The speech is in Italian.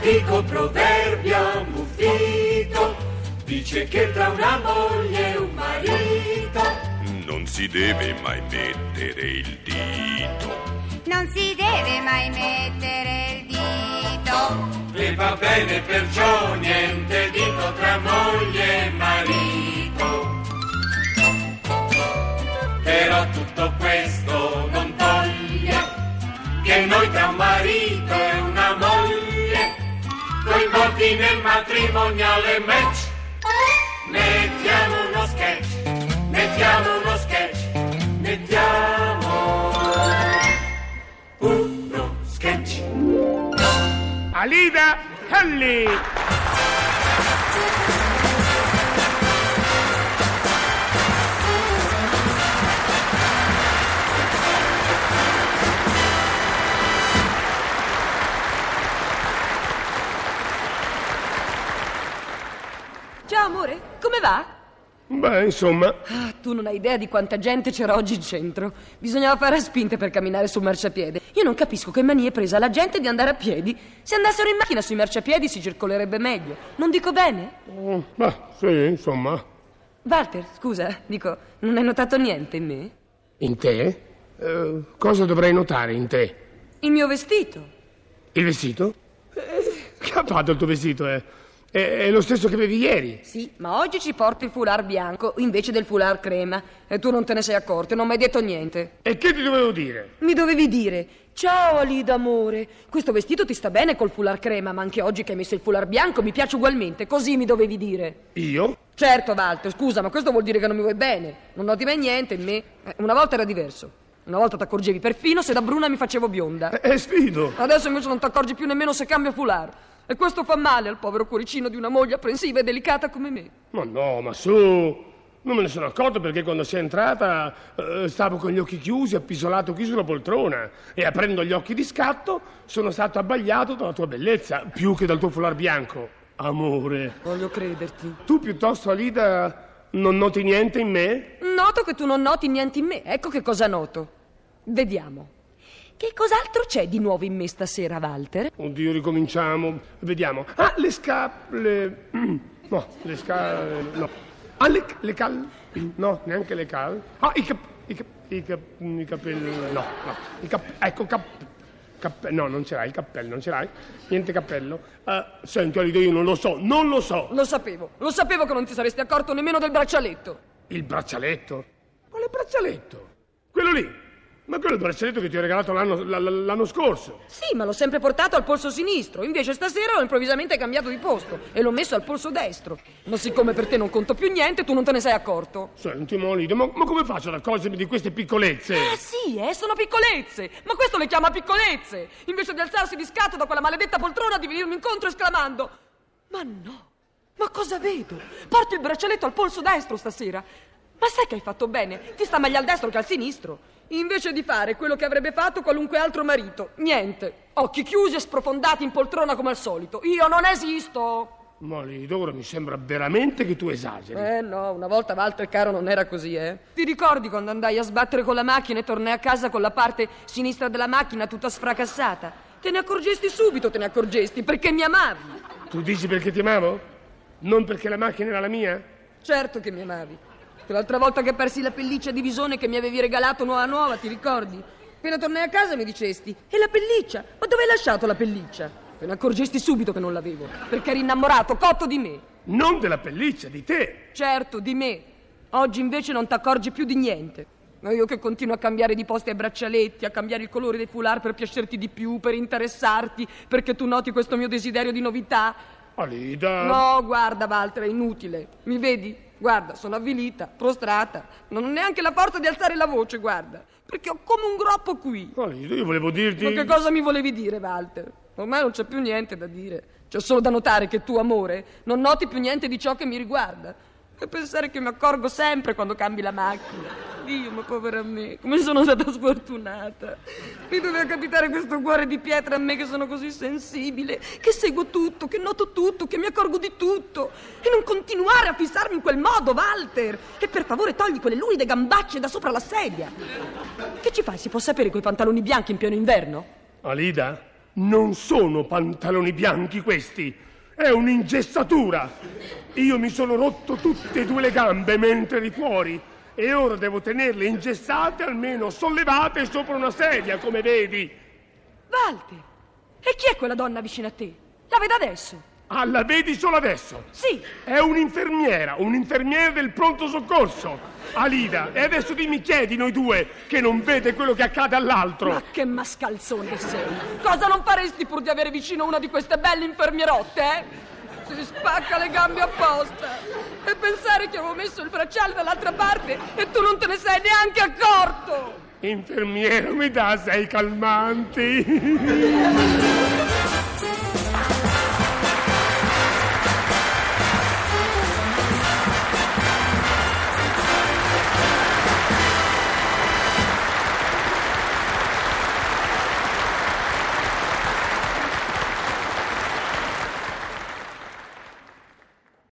L'antico proverbio ammuffito dice che tra una moglie e un marito Non si deve mai mettere il dito. Non si deve mai mettere il dito. e va bene perciò niente dito tra moglie e marito. Nel matrimoniale match mettiamo uno sketch, mettiamo uno sketch, mettiamo uno sketch. Alida Halli! Va? Beh, insomma, Ah, tu non hai idea di quanta gente c'era oggi in centro. Bisognava fare a spinte per camminare sul marciapiede. Io non capisco che mania è presa la gente di andare a piedi. Se andassero in macchina sui marciapiedi si circolerebbe meglio. Non dico bene? mm, beh, sì, insomma. Walter, scusa, dico, non hai notato niente in me? In te? Eh, cosa dovrei notare in te? Il mio vestito. Il vestito? Eh, che ha fatto il tuo vestito? È, è- è lo stesso che avevi ieri. Sì, ma oggi ci porti il foulard bianco invece del foulard crema. E tu non te ne sei accorto non mi hai detto niente. E che ti dovevo dire? Mi dovevi dire, ciao Alida amore, questo vestito ti sta bene col foulard crema, ma anche oggi che hai messo il foulard bianco mi piace ugualmente, così mi dovevi dire. Io? Certo, Walter, scusa, ma questo vuol dire che non mi vuoi bene. Non noti mai niente in me. Eh, una volta era diverso. Una volta ti accorgevi perfino se da bruna mi facevo bionda. Eh, eh, sfido. Adesso invece non ti accorgi più nemmeno se cambio foulard. E questo fa male al povero cuoricino di una moglie apprensiva e delicata come me. Ma no, ma su. Non me ne sono accorto perché quando sei entrata eh, stavo con gli occhi chiusi, appisolato qui sulla poltrona e aprendo gli occhi di scatto sono stato abbagliato dalla tua bellezza, più che dal tuo foulard bianco. Amore. Voglio crederti. Tu piuttosto, Alida, non noti niente in me? Noto che tu non noti niente in me. Ecco che cosa noto. Vediamo. Che cos'altro c'è di nuovo in me stasera, Walter? Oddio, ricominciamo. Vediamo. Ah, le scappe. No, le scappe. No. Ah, le, le cal. No, neanche le cal. Ah, i cap. I, cap, i, cap, i capelli. No, no. I cap, ecco, cap. Cappe, no, non ce l'hai il cappello, non ce l'hai. Niente cappello. Eh, senti, Alida, io non lo so, non lo so. Lo sapevo, lo sapevo che non ti saresti accorto nemmeno del braccialetto. Il braccialetto? Quale braccialetto? Quello lì. Ma quello è il braccialetto che ti ho regalato l'anno, l'anno scorso. Sì, ma l'ho sempre portato al polso sinistro. Invece stasera ho improvvisamente cambiato di posto e l'ho messo al polso destro. Ma siccome per te non conto più niente, tu non te ne sei accorto. Senti, Molida, ma, ma come faccio ad accorgermi di queste piccolezze? Eh sì, eh, sono piccolezze. Ma questo le chiama piccolezze. Invece di alzarsi di scatto da quella maledetta poltrona, di venirmi incontro esclamando: Ma no, ma cosa vedo? Porti il braccialetto al polso destro stasera. Ma sai che hai fatto bene? Ti sta meglio al destro che al sinistro. Invece di fare quello che avrebbe fatto qualunque altro marito. Niente. Occhi chiusi e sprofondati in poltrona come al solito. Io non esisto. Molida, ora mi sembra veramente che tu esageri. Eh no, una volta Walter caro non era così, eh. Ti ricordi quando andai a sbattere con la macchina e tornai a casa con la parte sinistra della macchina tutta sfracassata? Te ne accorgesti subito, te ne accorgesti, perché mi amavi. Tu dici perché ti amavo? Non perché la macchina era la mia? Certo che mi amavi. Quell'altra volta che persi la pelliccia di visone che mi avevi regalato nuova nuova, ti ricordi? Appena tornai a casa mi dicesti, e la pelliccia? Ma dove hai lasciato la pelliccia? Te ne accorgesti subito che non l'avevo, perché eri innamorato, cotto di me. Non della pelliccia, di te. Certo, di me. Oggi invece non ti accorgi più di niente. Ma io che continuo a cambiare di posti ai braccialetti, a cambiare il colore dei foulard per piacerti di più, per interessarti, perché tu noti questo mio desiderio di novità. Alida. No, guarda, Walter, è inutile. Mi vedi? Guarda, sono avvilita, prostrata. Non ho neanche la forza di alzare la voce, guarda. Perché ho come un groppo qui. Alida, io volevo dirti... Ma che cosa mi volevi dire, Walter? Ormai non c'è più niente da dire. C'è solo da notare che tu, amore, non noti più niente di ciò che mi riguarda. E pensare che mi accorgo sempre quando cambi la macchina. Dio, ma povera me, come sono stata sfortunata. Mi doveva capitare questo cuore di pietra a me che sono così sensibile, che seguo tutto, che noto tutto, che mi accorgo di tutto. E non continuare a fissarmi in quel modo, Walter. E per favore togli quelle luride gambacce da sopra la sedia. Che ci fai? Si può sapere quei pantaloni bianchi in pieno inverno? Alida, Non sono pantaloni bianchi questi, è un'ingessatura. Io mi sono rotto tutte e due le gambe mentre eri fuori e ora devo tenerle ingessate, almeno sollevate sopra una sedia, come vedi. Walter, e chi è quella donna vicino a te? La vedo adesso. Ah, la vedi solo adesso? Sì, È un'infermiera, un'infermiera del pronto soccorso. Alida, e adesso dimmi chi è di noi due che non vede quello che accade all'altro. ma che mascalzone sei. Cosa non faresti pur di avere vicino una di queste belle infermierotte, eh? Si spacca le gambe apposta. E pensare che avevo messo il bracciale dall'altra parte e tu non te ne sei neanche accorto. Infermiera, mi dà sei calmanti.